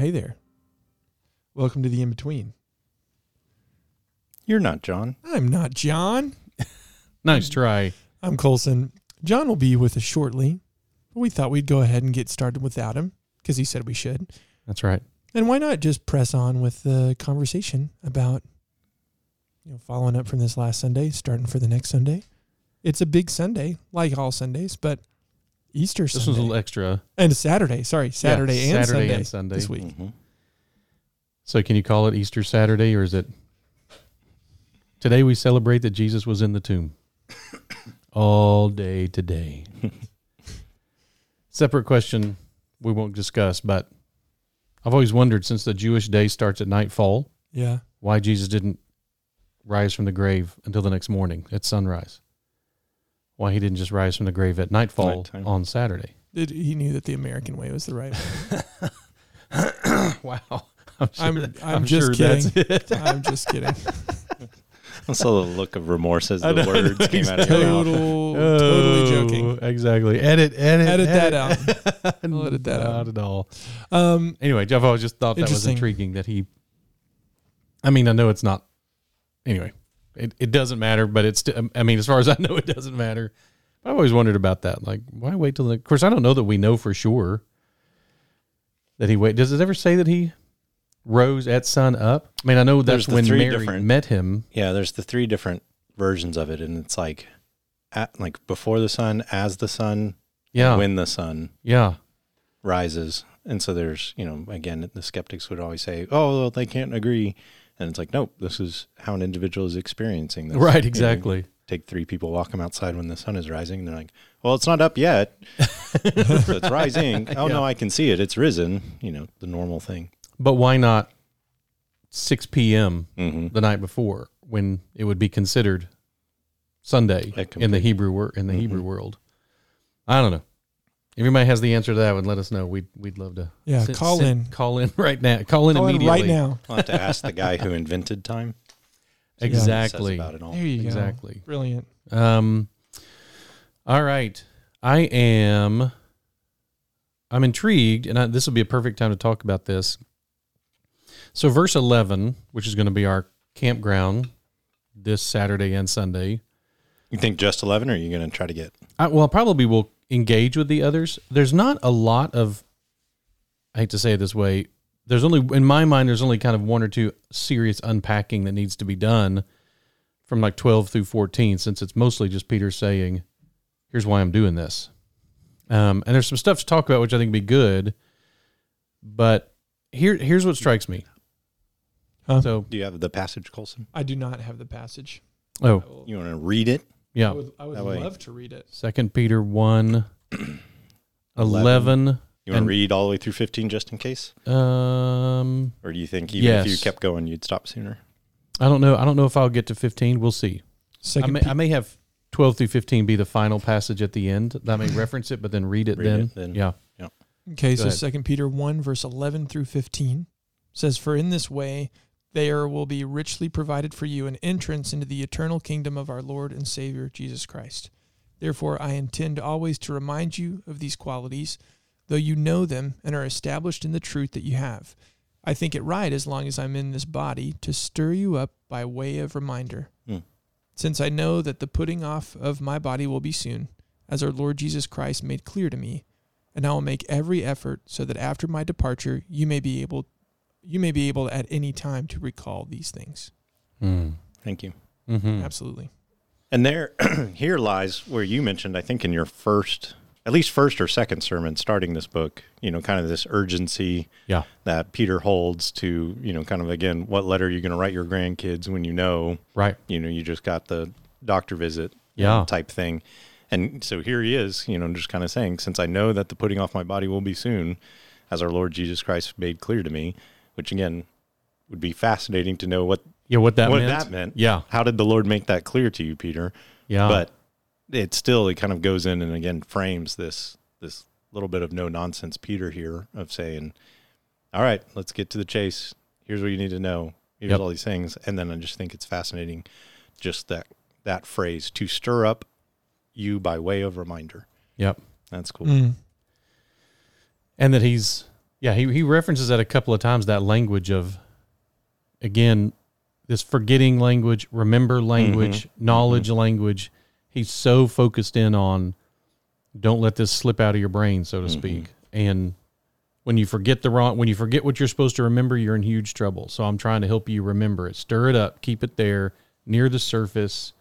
Hey there. Welcome to the in between. You're not John. I'm not John. Nice try. I'm Colson. John will be with us shortly, but we thought we'd go ahead and get started without him because he said we should. That's right. And why not just press on with the conversation about, you know, following up from this last Sunday, starting for the next Sunday. It's a big Sunday, like all Sundays, but Easter This Sunday was a little extra. and Saturday. Sorry, Saturday Yeah, and Saturday Sunday and Sunday. this week. Mhm. So can you call it Easter Saturday or is it today we celebrate that Jesus was in the tomb? All day today. Separate question we won't discuss, but I've always wondered since the Jewish day starts at nightfall, Yeah, why Jesus didn't rise from the grave until the next morning at sunrise. Why he didn't just rise from the grave at nightfall Nighttime. on Saturday. It- he knew that the American way was the right way. wow. I'm, sure I'm- that- I'm just sure that's it. I'm just kidding. I saw the look of remorse as the know, words came out of your mouth. Total, totally Oh, joking. Exactly. Edit, edit, Edit that out. out. I'll edit that out. Not at all. Um, Anyway, Jeff, I just thought that was intriguing that he. I mean, I know it's not. Anyway, it, it doesn't matter, but it's. I mean, as far as I know, it doesn't matter. I've always wondered about that. Like, why wait till the? Of course, I don't know that we know for sure that he wait. Does it ever say that he rose at sun up? I mean, I know that's the when Mary different- met him. Yeah, there's the three different versions of it, and it's like, at, like before the sun, as the sun, Yeah, when the sun yeah, rises. And so there's, you know, again, the skeptics would always say, "Oh, well, they can't agree," and it's like, nope, this is how an individual is experiencing this. You right, know, exactly. take three people, walk them outside when the sun is rising, and they're like, "Well, it's not up yet. it's rising. Oh no, I can see it. It's risen." You know, the normal thing. But why not 6 p.m. Mm-hmm. the night before when it would be considered Sunday in the Hebrew wor- in the Mhm. Hebrew world? I don't know. If anybody has the answer to that one, let us know. We'd we'd love to. yeah, send- call send- in. Call in right now. Call in Call in immediately. right now. I'll have to ask the guy who invented time. See what he says Exactly. about it all. There you go. Exactly. Brilliant. Um. All right. I am. I'm intrigued, and I, this will be a perfect time to talk about this. So, verse 11, which is going to be our campground this Saturday and Sunday, You think just eleven, or are you going to try to get? I, well, probably will engage with the others. There's not a lot of, I hate to say it this way, there's only, in my mind, there's only kind of one or two serious unpacking that needs to be done from like 12 through 14, since it's mostly just Peter saying, here's why I'm doing this. Um, and there's some stuff to talk about, which I think would be good. But here, here's what strikes me. Huh? So, Do you have the passage, Colson? I do not have the passage. Oh, You want to read it? I yeah. would, I would That way. love to read it. Second Peter 1, 11. You want And- to read all the way through fifteen, just in case, Um, or do you think even if you Yes. kept going, you'd stop sooner? I don't know. I don't know if I'll get to 15. We'll see. I Second, may, Pe- I may have 12 through 15 be the final passage at the end. I may reference it, but then read it Read then. it then. Yeah. okay, go so ahead. Second Peter one verse eleven through fifteen says, "For in this way there will be richly provided for you an entrance into the eternal kingdom of our Lord and Savior Jesus Christ. Therefore, I intend always to remind you of these qualities, though you know them and are established in the truth that you have. I think it right, as long as I'm in this body, to stir you up by way of reminder." Hmm. Since I know that the putting off of my body will be soon, as our Lord Jesus Christ made clear to me, and I will make every effort so that after my departure you may be able you may be able at any time to recall these things. Mm. Thank you. hmm Absolutely. And there, here lies where you mentioned, I think, in your first, at least first or second sermon starting this book, you know, kind of this urgency Yeah. that Peter holds to, you know, kind of again, what letter are you going to write your grandkids when you know, Right. you know, you just got the doctor visit Yeah. type thing. And so here he is, you know, just kind of saying, since I know that the putting off my body will be soon, as our Lord Jesus Christ made clear to me, which again would be fascinating to know what Yeah. What that what meant. that meant. Yeah. How did the Lord make that clear to you, Peter? Yeah. but it still it kind of goes in and again frames this this little bit of no nonsense Peter here of saying, "All right, let's get to the chase. Here's what you need to know. Here's Yep. all these things." And then I just think it's fascinating, just that that phrase to stir up you by way of reminder. Yep. That's cool. Mm. And that he's Yeah, he he references that a couple of times. That language of, again, this forgetting language, remember language, mm-hmm. Mm-hmm. knowledge language. He's so focused in on, don't let this slip out of your brain, so to mm-hmm. speak. And when you forget the wrong, when you forget what you're supposed to remember, you're in huge trouble. So I'm trying to help you remember it. Stir it up, keep it there near the surface.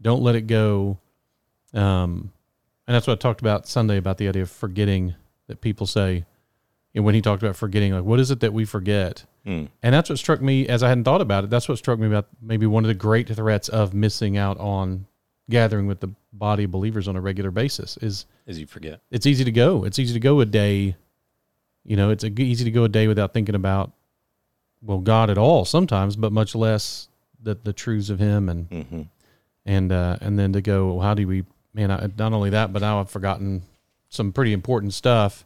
Don't let it go. Um, and that's what I talked about Sunday about the idea of forgetting that people say. And when he talked about forgetting, like, what is it that we forget? Mm. And that's what struck me as I hadn't thought about it. That's what struck me about maybe one of the great threats of missing out on gathering with the body of believers on a regular basis is As you forget. it's easy to go. It's easy to go a day. You know, it's a, easy to go a day without thinking about, well, God at all sometimes, but much less the the truths of Him and hmm and uh, and then to go, well, how do we? Man, I, not only that, but now I've forgotten some pretty important stuff.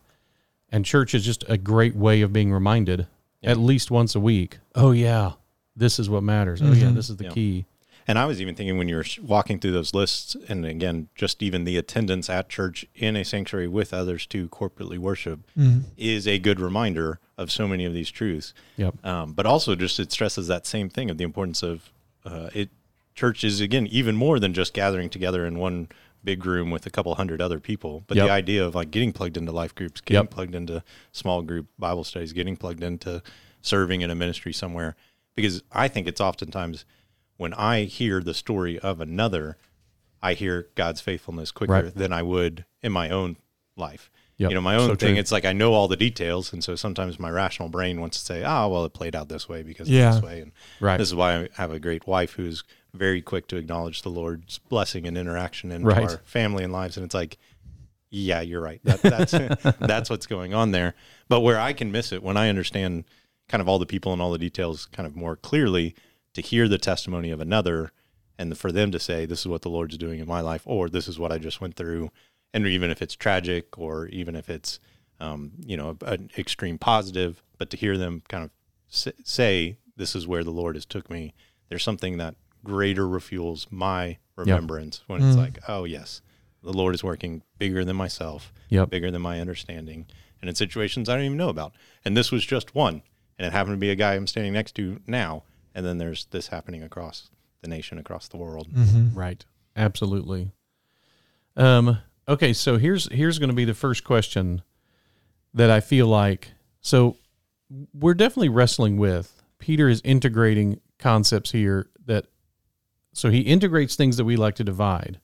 And church is just a great way of being reminded Yeah. at least once a week. Oh yeah, this is what matters. Oh yeah, Mhm. this is the Yeah. key. And I was even thinking when you were walking through those lists, and again, just even the attendance at church in a sanctuary with others to corporately worship Mhm. is a good reminder of so many of these truths. Yep. Um, but also, just it stresses that same thing of the importance of uh, it. Church is again even more than just gathering together in one big room with a couple hundred other people, but Yep. the idea of like getting plugged into life groups, getting Yep. plugged into small group Bible studies, getting plugged into serving in a ministry somewhere. Because I think it's oftentimes when I hear the story of another, I hear God's faithfulness quicker Right. than I would in my own life. Yep. You know, my own So thing, true. it's like I know all the details. And so sometimes my rational brain wants to say, oh, well, it played out this way because Yeah. of this way. And Right. this is why I have a great wife who's very quick to acknowledge the Lord's blessing and interaction in Right. our family and lives. And it's like, yeah, you're right. That, that's that's what's going on there. But where I can miss it when I understand kind of all the people and all the details kind of more clearly, to hear the testimony of another, and for them to say, "This is what the Lord's doing in my life," or "This is what I just went through," and even if it's tragic, or even if it's um, you know an extreme positive, but to hear them kind of say, "This is where the Lord has took me," there's something that greater refuels my remembrance when it's Mm. like, "Oh yes." The Lord is working bigger than myself, Yep. bigger than my understanding, and in situations I don't even know about. And this was just one, and it happened to be a guy I'm standing next to now. And then there's this happening across the nation, across the world. Mhm. Right. Absolutely. Um, okay, so here's here's going to be the first question that I feel like so we're definitely wrestling with. Peter is integrating concepts here that so he integrates things that we like to divide.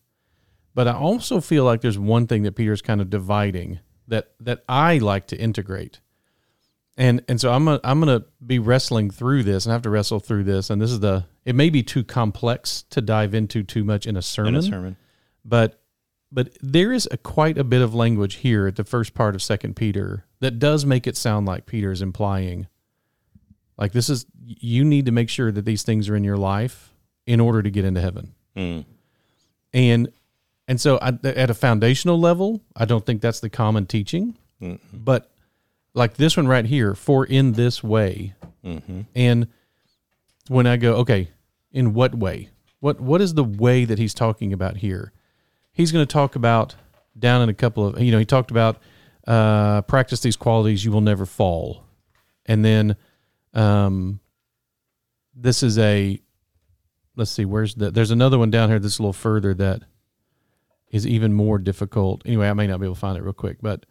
But I also feel like there's one thing that Peter's kind of dividing that that I like to integrate. And and so I'm gonna, I'm going to be wrestling through this and I have to wrestle through this and this is the it may be too complex to dive into too much in a sermon, In a sermon. but but there is a quite a bit of language here at the first part of second Peter that does make it sound like Peter is implying like this is you need to make sure that these things are in your life in order to get into heaven. Mm. And and so I, at a foundational level, I don't think that's the common teaching, Mm. but like this one right here, for in this way. Mm-hmm. And when I go, okay, in what way? What what is the way that he's talking about here? He's going to talk about down in a couple of you know he talked about uh, practice these qualities, you will never fall, and then um, this is a let's see where's the there's another one down here that's a little further that is even more difficult. Anyway, I may not be able to find it real quick, but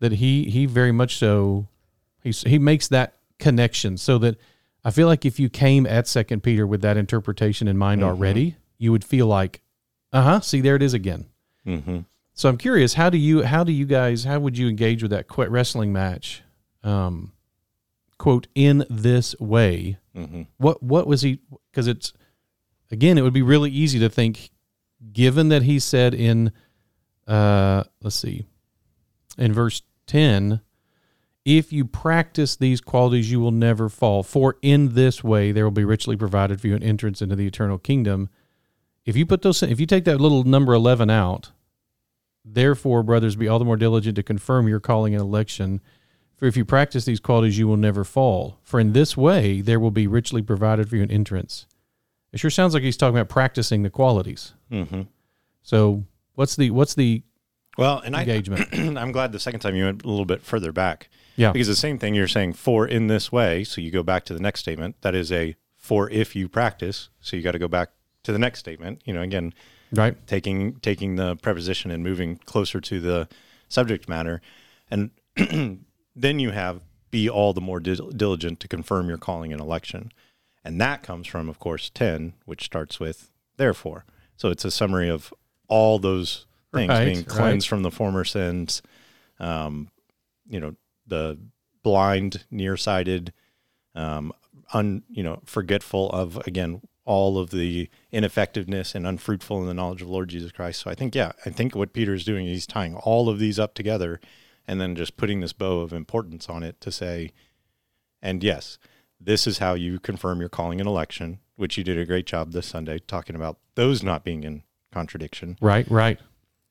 that he he very much so He's, he makes that connection so that I feel like if you came at Second Peter with that interpretation in mind Mhm. already, you would feel like, uh huh, see there it is again. Mm-hmm. So I'm curious, how do you how do you guys how would you engage with that wrestling match? Um, quote in this way. Mm-hmm. What what was he? Because it's again, it would be really easy to think, given that he said in, uh, let's see, in verse ten, if you practice these qualities, you will never fall. For in this way, there will be richly provided for you an entrance into the eternal kingdom. If you put those, if you take that little number eleven out, therefore, brothers, be all the more diligent to confirm your calling and election. For if you practice these qualities, you will never fall. For in this way, there will be richly provided for you an entrance. It sure sounds like he's talking about practicing the qualities. Mm-hmm. So, what's the what's the Well, and I, engagement? I'm glad the second time you went a little bit further back Yeah. Because the same thing you're saying for in this way. So you go back to the next statement. That is a for if you practice. So you got to go back to the next statement. You know, again, Right. taking taking the preposition and moving closer to the subject matter, and then you have be all the more dil- diligent to confirm your calling and election, and that comes from, of course, ten, which starts with therefore. So it's a summary of all those things Right, being right. cleansed from the former sins, um, you know, the blind, nearsighted, um, un, you know, forgetful of again all of the ineffectiveness and unfruitful in the knowledge of Lord Jesus Christ. So I think, yeah, I think what Peter is doing, is he's tying all of these up together, and then just putting this bow of importance on it to say, and yes, this is how you confirm your calling and election, which you did a great job this Sunday talking about those not being in contradiction. Right. Right.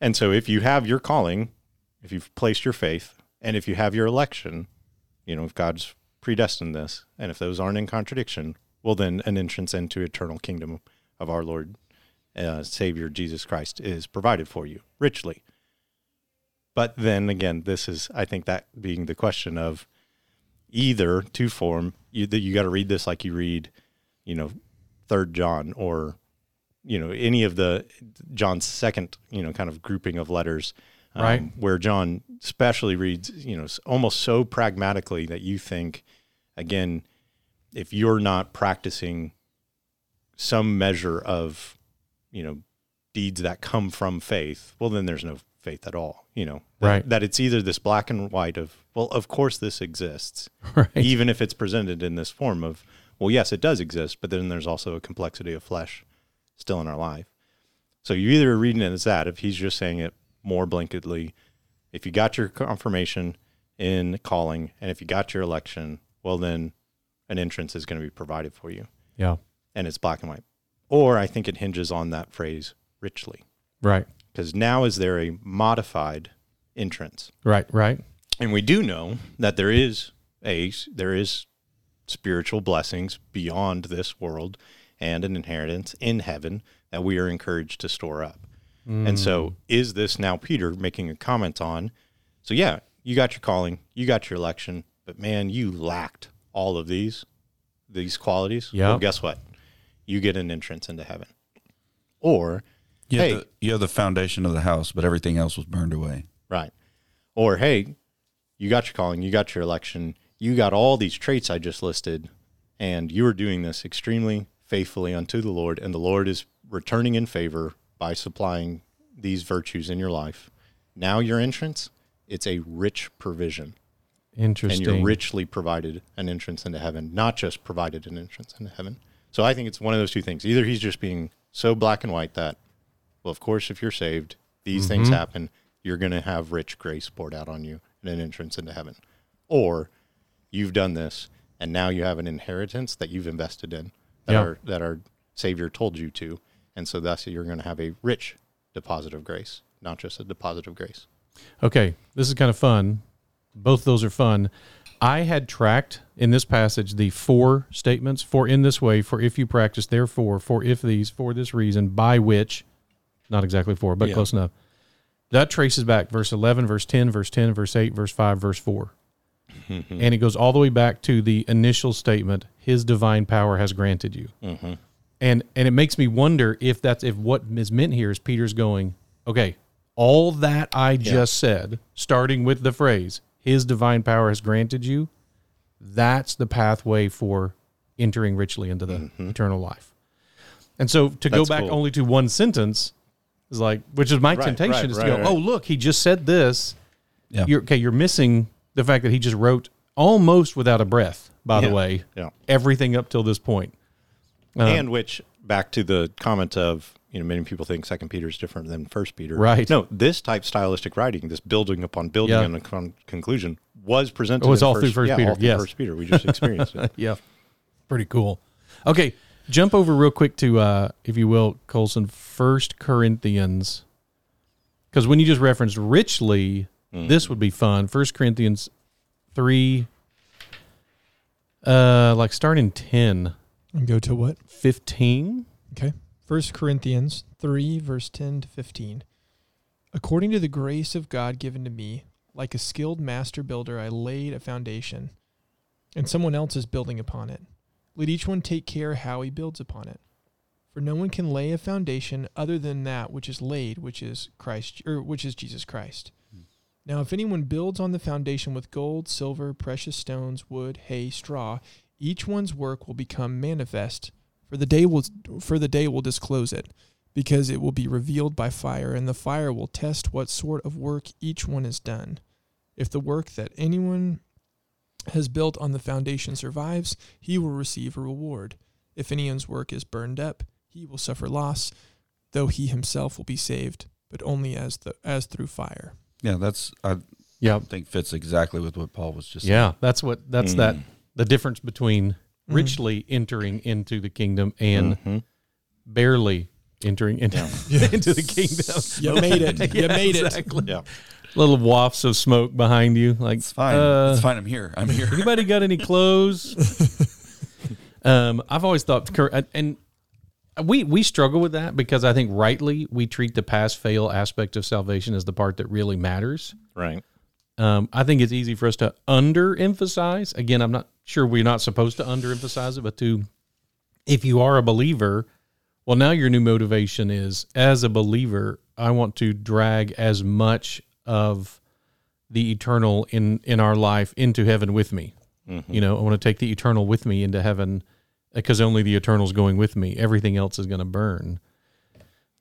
And so if you have your calling, if you've placed your faith, and if you have your election, you know, if God's predestined this, and if those aren't in contradiction, well, then an entrance into eternal kingdom of our Lord, uh, Savior Jesus Christ is provided for you richly. But then again, this is, I think, that being the question of either to form you that you got to read this like you read, you know, Third John or you know any of the John's second you know kind of grouping of letters, um, Right. Where John especially reads you know almost so pragmatically that you think, again, if you're not practicing some measure of, you know, deeds that come from faith, well then there's no faith at all. You know, that, Right. That it's either this black and white of well, of course this exists, Right. even if it's presented in this form of well yes it does exist but then there's also a complexity of flesh still in our life so you either reading it as that if he's just saying it more blanketly if you got your confirmation in calling and if you got your election well then an entrance is going to be provided for you Yeah. and it's black and white or i think it hinges on that phrase richly Right. Because now is there a modified entrance Right. Right. and we do know that there is a there is spiritual blessings beyond this world and an inheritance in heaven that we are encouraged to store up. And so mm. is this now Peter making a comment on so yeah, you got your calling, you got your election, but man, you lacked all of these these qualities. Yeah. Well, guess what? You get an entrance into heaven. Or You, Hey. have the, you have the foundation of the house, but everything else was burned away. Right. Or, hey, you got your calling, you got your election, you got all these traits I just listed, and you are doing this extremely faithfully unto the Lord, and the Lord is returning in favor by supplying these virtues in your life. Now, your entrance, it's a rich provision, Interesting. and you're richly provided an entrance into heaven, not just provided an entrance into heaven. So I think it's one of those two things. Either he's just being so black and white that, well, of course, if you're saved, these things mm-hmm. happen. You're going to have rich grace poured out on you and an entrance into heaven. Or you've done this and now you have an inheritance that you've invested in that, Yeah. our, that our Savior told you to. And so thus you're going to have a rich deposit of grace, not just a deposit of grace. Okay, this is kind of fun. Both those are fun. I had tracked in this passage the four statements for in this way, for if you practice, therefore, for if these, for this reason, by which, not exactly four, but Yeah. close enough. That traces back verse 11, verse 10, verse 10, verse 8, verse 5, verse 4. and it goes all the way back to the initial statement, his divine power has granted you. Mm-hmm. And and it makes me wonder if that's if what is meant here is Peter's going, okay, all that I just said, starting with the phrase, his divine power has granted you, that's the pathway for entering richly into the eternal life. And so to go Mm-hmm. Back cool. only to one sentence is like, which is my Right, temptation right, is right, to go, right. oh, look, he just said this. Yeah. You're okay, you're missing the fact that he just wrote almost without a breath, by the way, yeah. everything up till this point. Uh, and which back to the comment of you know many people think second peter is different than first peter Right. no this type stylistic writing this building upon building Yeah. and a con- conclusion was presented It was in all through First yeah, Peter, all yes. first peter we just experienced it yeah. Pretty cool. Okay, jump over real quick to, uh, if you will, Colson, First Corinthians. Because when you just referenced richly, this would be fun. First Corinthians 3, uh, like starting 10, And go to what? 15. Okay. First Corinthians 3, verse 10 to 15. According to the grace of God given to me, like a skilled master builder, I laid a foundation, and someone else is building upon it. Let each one take care how he builds upon it. For no one can lay a foundation other than that which is laid, which is Christ, or which is Jesus Christ. Hmm. Now, if anyone builds on the foundation with gold, silver, precious stones, wood, hay, straw, each one's work will become manifest, for the day will for the day will disclose it, because it will be revealed by fire, and the fire will test what sort of work each one has done. If the work that anyone has built on the foundation survives, he will receive a reward. If anyone's work is burned up, he will suffer loss, though he himself will be saved, but only as the as through fire. Yeah, that's I Yeah. think fits exactly with what Paul was just. Yeah. That's what, that's that, Mm. the difference between Mhm. richly entering into the kingdom and Mhm. barely entering into, into the kingdom. You made it. You Yeah, made it. exactly. Yeah. Little wafts of smoke behind you. Like, It's fine. uh, it's fine. I'm here. I'm here. Anybody got any clothes? um, I've always thought, and we we struggle with that because I think rightly we treat the pass fail aspect of salvation as the part that really matters. Right. Um, I think it's easy for us to underemphasize. Again, I'm not sure we're not supposed to underemphasize it, but to if you are a believer, well, now your new motivation is as a believer, I want to drag as much of the eternal in in our life into heaven with me. Mm-hmm. You know, I want to take the eternal with me into heaven because only the eternal's going with me. Everything else is going to burn.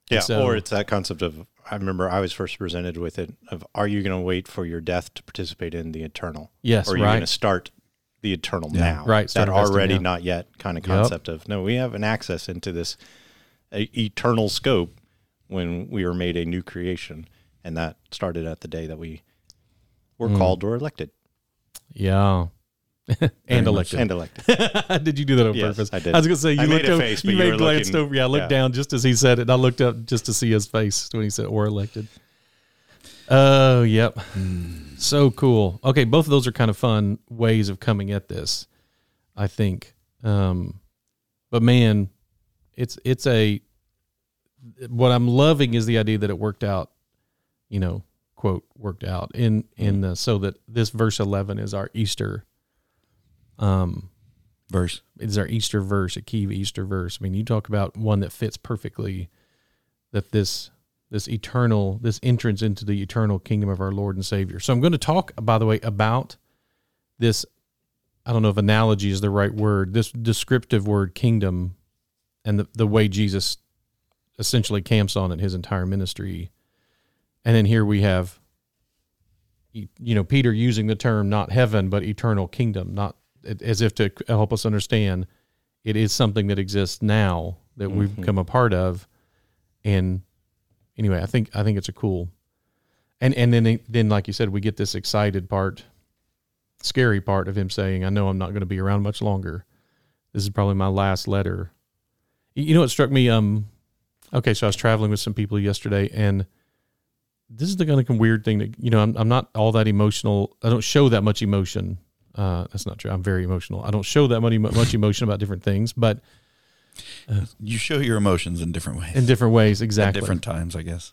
Yeah, So- or it's that concept of I remember I was first presented with it of are you going to wait for your death to participate in the eternal, Yes, or are you going to start the eternal Yeah. now? Right, start that already now. not yet kind of Yep. concept of no, we have an access into this uh, eternal scope when we are made a new creation, and that started at the day that we were Mm. called or elected Yeah. and elected. and elected. did you do that on Yes, purpose? I did. I was gonna say you I made looked a over, face, you but you made were glanced looking- over. Yeah, I looked yeah. down just as he said it. and I looked up just to see his face when he said or elected. Oh, yep. So cool. Okay, both of those are kind of fun ways of coming at this, I think. Um, but man, it's it's a what I'm loving is the idea that it worked out, you know, quote worked out in in the, so that this verse 11 is our Easter um Verse. is our Easter verse, a key Easter verse. I mean, you talk about one that fits perfectly that this this eternal this entrance into the eternal kingdom of our Lord and Savior. So I'm going to talk by the way about this I don't know if analogy is the right word, this descriptive word kingdom and the, the way Jesus essentially camps on it his entire ministry. And then here we have you know Peter using the term not heaven but eternal kingdom, not as if to help us understand it is something that exists now that we've Mhm. become a part of. And anyway i think i think it's a cool and and then then like you said we get this excited part scary part of him saying i know i'm not going to be around much longer. This is probably my last letter. You know what struck me um okay so i was traveling with some people yesterday and this is the kind of weird thing that you know I'm, I'm not all that emotional i don't show that much emotion uh, that's not true. I'm very emotional. I don't show that much, much emotion about different things, but You show your emotions in different ways. in different ways, At exactly. different times, I guess.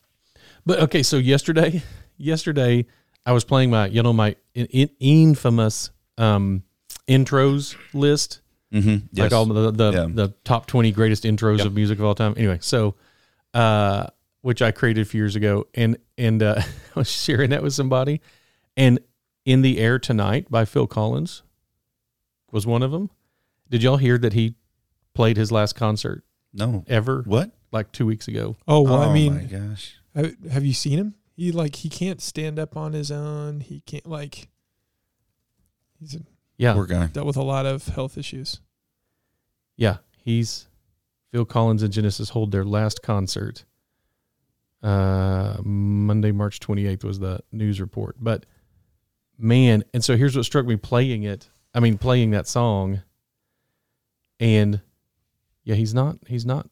But okay, so yesterday, yesterday I was playing my, you know, my in, in, infamous um, intros list, Mm-hmm. like all the the, Yeah. the top twenty greatest intros Yep. of music of all time. Anyway, so uh, which I created a few years ago, and and uh, I was sharing that with somebody, and "In the Air Tonight" by Phil Collins was one of them. Did y'all hear that he played his last concert no. ever, What? like two weeks ago? Oh, well, oh I mean, my gosh. have, have you seen him? He like he can't stand up on his own. He can't like he's Yeah, Poor guy. dealt with a lot of health issues. Yeah, he's Phil Collins and Genesis hold their last concert. Uh, Monday, March 28th was the news report. But man, and so here's what struck me playing it. I mean, playing that song. And yeah, he's not, he's not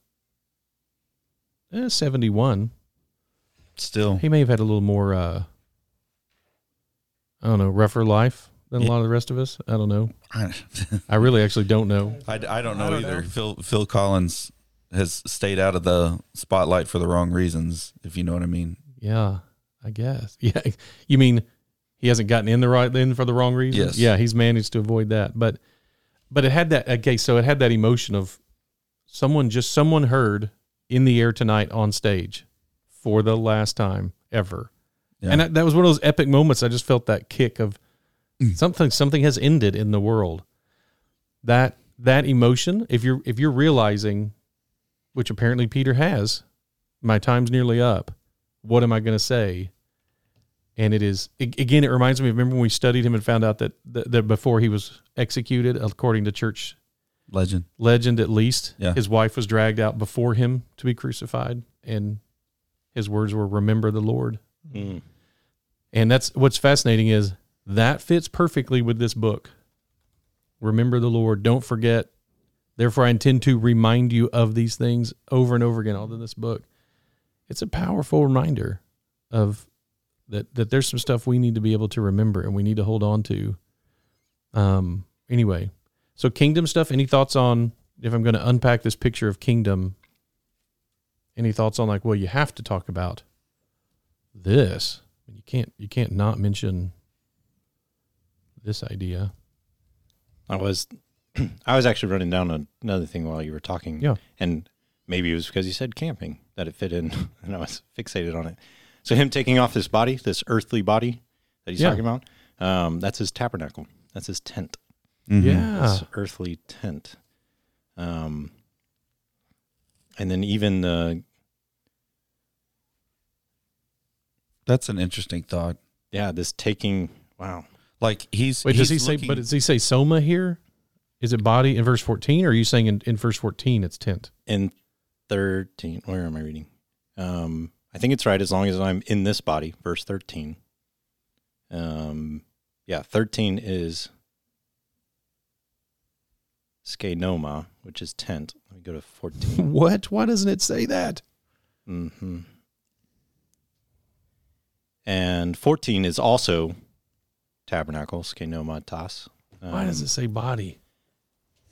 eh, 71. Still. He may have had a little more, uh, I don't know, rougher life than a lot of the rest of us. I don't know. I, I really actually don't know. I, I don't know I don't either. know. Phil Phil Collins has stayed out of the spotlight for the wrong reasons, if you know what I mean. Yeah, I guess. Yeah, you mean he hasn't gotten in the right in for the wrong reasons. Yes. Yeah, he's managed to avoid that. But but it had that okay, so it had that emotion of someone just someone heard in the air tonight on stage for the last time ever. Yeah. And that, that was one of those epic moments. I just felt that kick of Mm. something something has ended in the world. That that emotion, if you're if you're realizing, which apparently Peter has, my time's nearly up. What am I going to say? And it is again. It reminds me. of Remember when we studied him and found out that that, that before he was executed, according to church Legend. legend, at least, Yeah. his wife was dragged out before him to be crucified, and his words were, "Remember the Lord." Mm. And that's what's fascinating is that fits perfectly with this book. Remember the Lord. Don't forget. Therefore, I intend to remind you of these things over and over again. All in this book, it's a powerful reminder of that that there's some stuff we need to be able to remember and we need to hold on to. Um. Anyway, so kingdom stuff. Any thoughts on if I'm going to unpack this picture of kingdom? Any thoughts on like, well, you have to talk about this. You can't you can't not mention this idea. I was I was actually running down another thing while you were talking. Yeah. And maybe it was because you said camping that it fit in and I was fixated on it. So him taking off this body, this earthly body that he's Yeah. talking about, um, that's his tabernacle. That's his tent. Mhm. Yeah. This earthly tent. Um and then even the That's an interesting thought. yeah, this taking wow. Like he's Wait, does he he's say? But does he say soma here? Is it body in verse fourteen? Or are you saying in, in verse fourteen it's tent? in 13 where am i reading um i think it's right as long as i'm in this body verse 13 um yeah 13 is skenoma which is tent let me go to 14 What? Why doesn't it say that? hmm and 14 is also tabernacle skenoma tas Why does Um, it say body?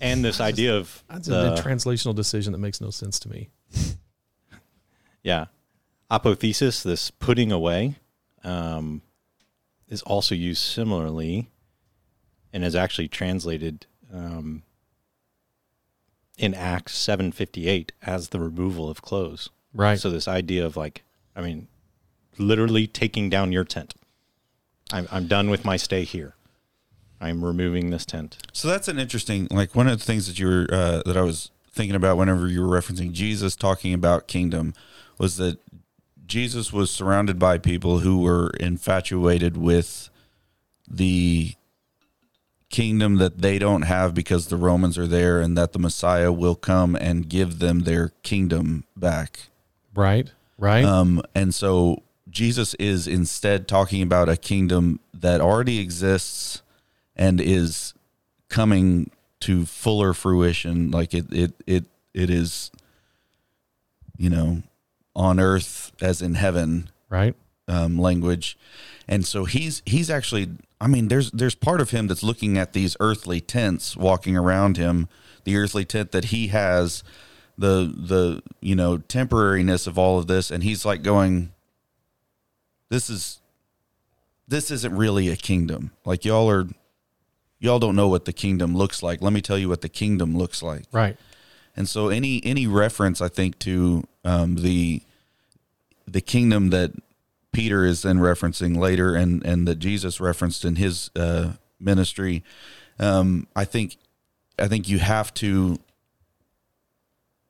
And this idea of That's the- a translational decision that makes no sense to me. Yeah. Apothesis, this putting away, um, is also used similarly and is actually translated um, in Acts 7.58 as the removal of clothes. Right. So this idea of like, I mean, literally taking down your tent. I'm, I'm done with my stay here. I'm removing this tent. So that's an interesting, like one of the things that you were uh, that I was thinking about whenever you were referencing Jesus talking about kingdom was that Jesus was surrounded by people who were infatuated with the kingdom that they don't have because the Romans are there and that the Messiah will come and give them their kingdom back. right. Right. Um, and so Jesus is instead talking about a kingdom that already exists and is coming to fuller fruition. Like it, it, it, it is, you know, on earth as in heaven right. um, language, and so he's he's actually. I mean, there's there's part of him that's looking at these earthly tents walking around him, the earthly tent that he has, the the you know temporariness of all of this, and he's like going, "This is, this isn't really a kingdom. Like y'all are, y'all don't know what the kingdom looks like. Let me tell you what the kingdom looks like." Right. And so any any reference I think to um, the the kingdom that Peter is then referencing later and and that Jesus referenced in his uh, ministry, um, I think I think you have to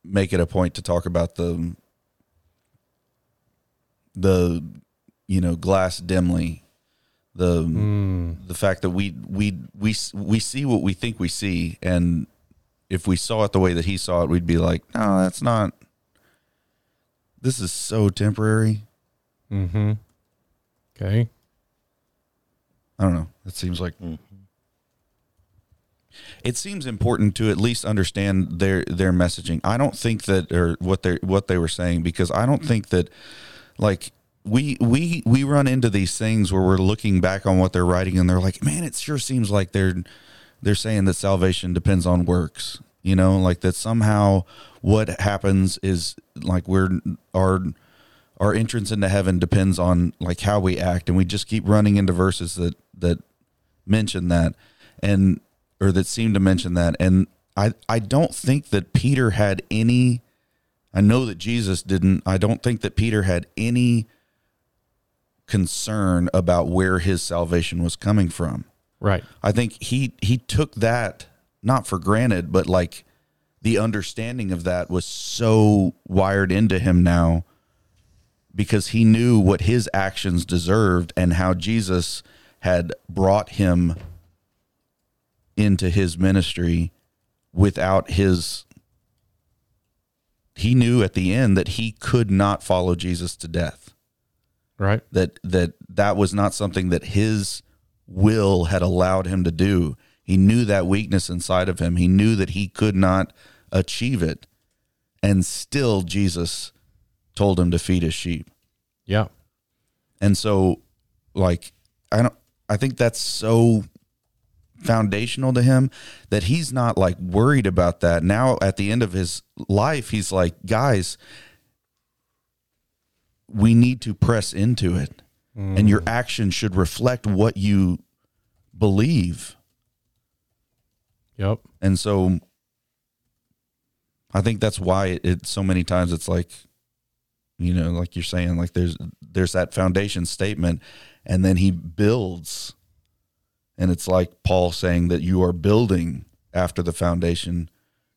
make it a point to talk about the the you know glass dimly the Mm. the fact that we we we we see what we think we see and if we saw it the way that he saw it we'd be like no that's not this is so temporary Mm-hmm. Okay. i don't know it seems like Mhm. it seems important to at least understand their their messaging i don't think that or what they what they were saying because i don't think that like we we we run into these things where we're looking back on what they're writing and they're like man it sure seems like they're they're saying that salvation depends on works. You know like that somehow what happens is like we're our our entrance into heaven depends on like how we act. And we just keep running into verses that that mention that and or that seem to mention that. And I I don't think that Peter had any I know that Jesus didn't. I don't think that Peter had any concern about where his salvation was coming from. Right. I think he he took that not for granted, but like the understanding of that was so wired into him now because he knew what his actions deserved and how Jesus had brought him into his ministry without his he knew at the end that he could not follow Jesus to death Right. that that that was not something that his will had allowed him to do. He knew that weakness inside of him. He knew that he could not achieve it. And still Jesus told him to feed his sheep. Yeah. And so like I don't I think that's so foundational to him that he's not like worried about that. Now at the end of his life he's like, guys, we need to press into it. And your action should reflect what you believe. Yep. And so I think that's why it, it so many times it's like you know, like you're saying, like there's there's that foundation statement and then he builds and it's like Paul saying that you are building after the foundation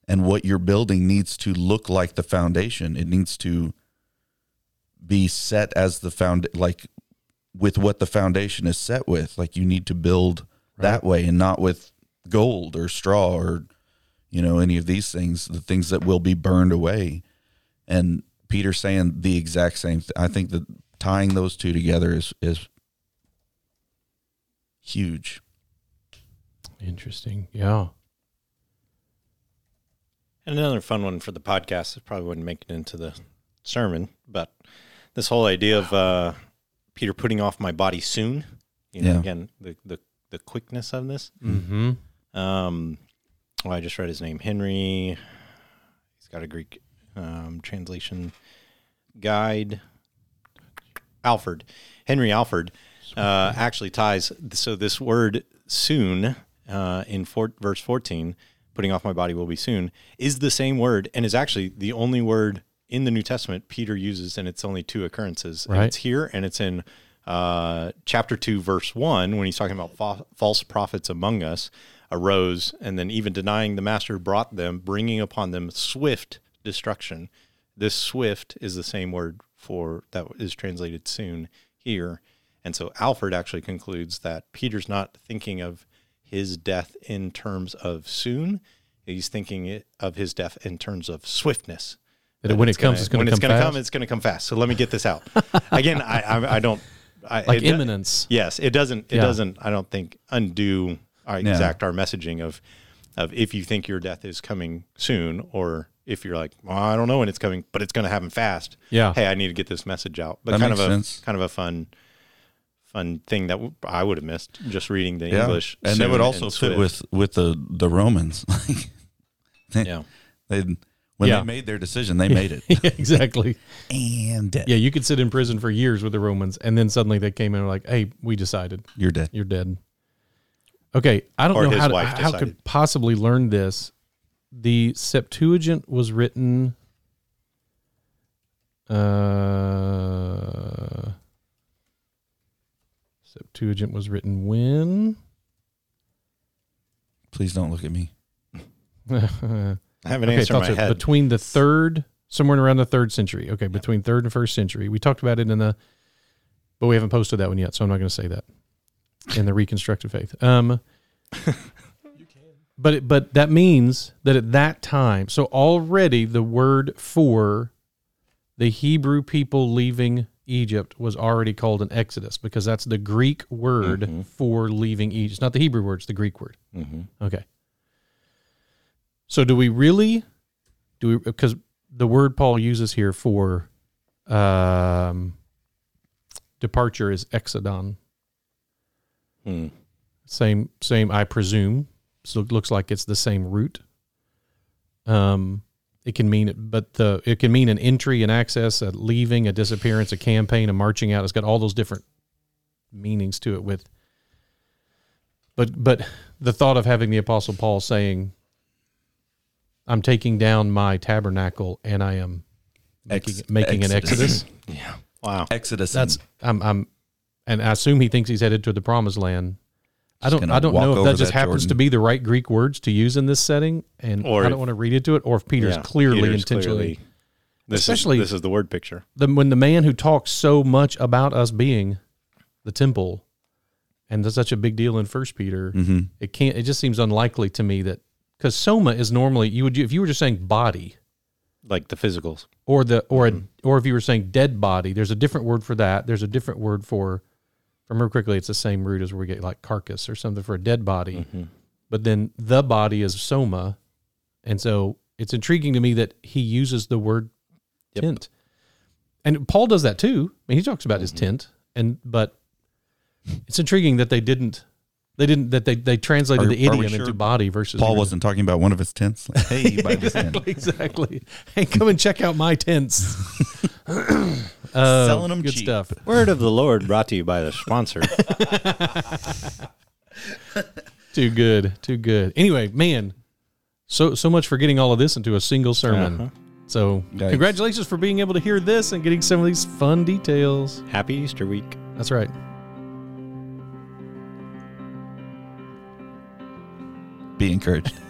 and what you're building needs to look like the foundation. It needs to be set as the found like with what the foundation is set with. Like you need to build that way and not with gold or straw or you know any of these things, the things that will be burned away. And Peter saying the exact same thing. I think that tying those two together is is huge. Interesting. Yeah. And another fun one for the podcast. It probably wouldn't make it into the sermon, but this whole idea of uh, Peter putting off my body soon. You know, Yeah. again, the, the the quickness of this. Mm-hmm. Um, well, I just read his name, Henry. He's got a Greek um, translation guide. Alford, Henry Alford, uh, actually ties. So this word "soon" uh, in four, verse fourteen, "Putting off my body will be soon," is the same word and is actually the only word in the New Testament Peter uses, and it's only two occurrences. And it's here, and it's in uh, chapter two, verse one, when he's talking about fa- false prophets among us arose, and then even denying the master brought them, bringing upon them swift destruction. This swift is the same word for that is translated soon here. And so Alford actually concludes that Peter's not thinking of his death in terms of soon. He's thinking of his death in terms of swiftness. That when it it's comes, gonna- it's going when it's come gonna come, it's going to come fast. So let me get this out. Again, I, I, I don't. I, like it imminence. Yes, it doesn't. It Yeah. doesn't. I don't think undo our Yeah. exact our messaging of of if you think your death is coming soon, or if you're like, well, I don't know when it's coming, but it's going to happen fast. Yeah. Hey, I need to get this message out. But That kind makes of a sense. kind of a fun fun thing that w- I would have missed just reading the Yeah. English. and they would also fit with with the the Romans. yeah. they when Yeah. they made their decision, they made it. yeah, exactly. and dead. Yeah, you could sit in prison for years with the Romans, and then suddenly they came in and were like, "Hey, we decided You're dead. you're dead." Okay, I don't Or know how to, how decided. could possibly learn this. The Septuagint was written. Uh, Septuagint was written when? Please don't look at me. I have an okay, answer in my head. between the third, somewhere around the third century. Okay, between third and first century. We talked about it in the, but we haven't posted that one yet, so I'm not going to say that. In the reconstructed faith, um, but it, but that means that at that time, so already the word for the Hebrew people leaving Egypt was already called an exodus because that's the Greek word Mhm. for leaving Egypt. It's not the Hebrew word; it's the Greek word. hmm Okay. So do we really do we because the word Paul uses here for um departure is exodon. Hmm. Same same I presume. So it looks like it's the same root. Um it can mean it but the it can mean an entry, an access, a leaving, a disappearance, a campaign, a marching out. It's got all those different meanings to it with but but the thought of having the apostle Paul saying I'm taking down my tabernacle and I am making, Ex- making an exodus. exodus. Yeah. Wow. Exodus. That's I'm I'm and I assume he thinks he's headed to the promised land. I don't I don't know if that just that happens to be the right Greek words to use in this setting and Or I don't if- want to read into it or if Peter's Yeah, clearly Peter's intentionally clearly- this Especially- is, this is the word picture. the when the man who talks so much about us being the temple and that's such a big deal in first Peter Mhm. it can't it just seems unlikely to me that cuz soma is normally you would if you were just saying body Like the physicals. or the or a, mm-hmm. or if you were saying dead body, there's a different word for that. There's a different word for, if I remember correctly, it's the same root as where we get like carcass or something for a dead body. Mm-hmm. But then the body is soma, and so it's intriguing to me that he uses the word Yep. tent, and Paul does that too. I mean, he talks about his mm-hmm. tent, and but it's intriguing that they didn't. They didn't that they they translated Are- the idiom sure into body versus Paul wasn't talking about one of his tents. Like, hey, by this exactly. Hey, come and check out my tents. Uh, them, good cheap. stuff. Word of the Lord brought to you by the sponsor. Too good. Too good. Anyway, man, so so much for getting all of this into a single sermon. Uh-huh. So Yikes. congratulations for being able to hear this and getting some of these fun details. Happy Easter week. That's right. Be encouraged.